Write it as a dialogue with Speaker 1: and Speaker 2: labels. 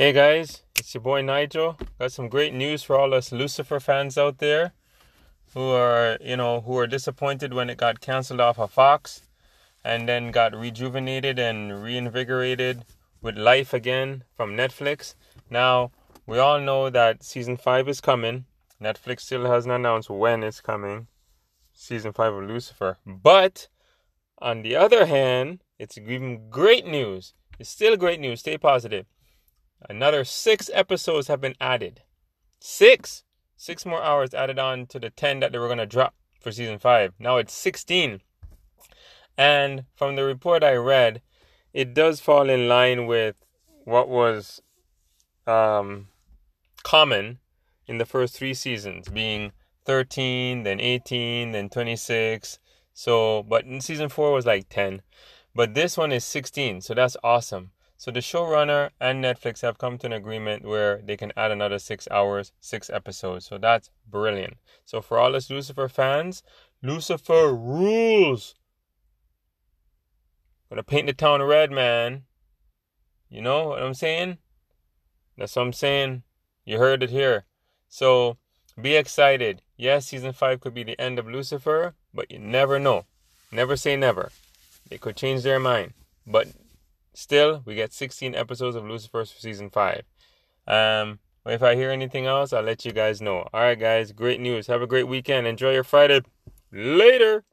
Speaker 1: Hey guys, it's your boy Nigel. Got some great news for all us Lucifer fans out there who are, you know, who are disappointed when it got canceled off of Fox and then got rejuvenated and reinvigorated with life again from Netflix. Now, we all know that season 5 is coming. Netflix still hasn't announced when it's coming. Season 5 of Lucifer. But on the other hand, it's even great news. It's still great news. Stay positive Another six episodes have been added. Six! Six more hours added on to the 10 that they were going to drop for season 5. Now it's 16. And from the report I read, it does fall in line with what was um, common in the first three seasons, being 13, then 18, then 26. So, but in season 4 was like 10. But this one is 16, so that's awesome. So the showrunner and Netflix have come to an agreement where they can add another six hours, six episodes. So that's brilliant. So for all us Lucifer fans, Lucifer rules. Gonna paint the town red, man. You know what I'm saying? That's what I'm saying. You heard it here. So be excited. Yes, season five could be the end of Lucifer, but you never know. Never say never. They could change their mind. But Still, we get 16 episodes of Lucifer season 5. Um, if I hear anything else, I'll let you guys know. All right, guys, great news. Have a great weekend. Enjoy your Friday. Later.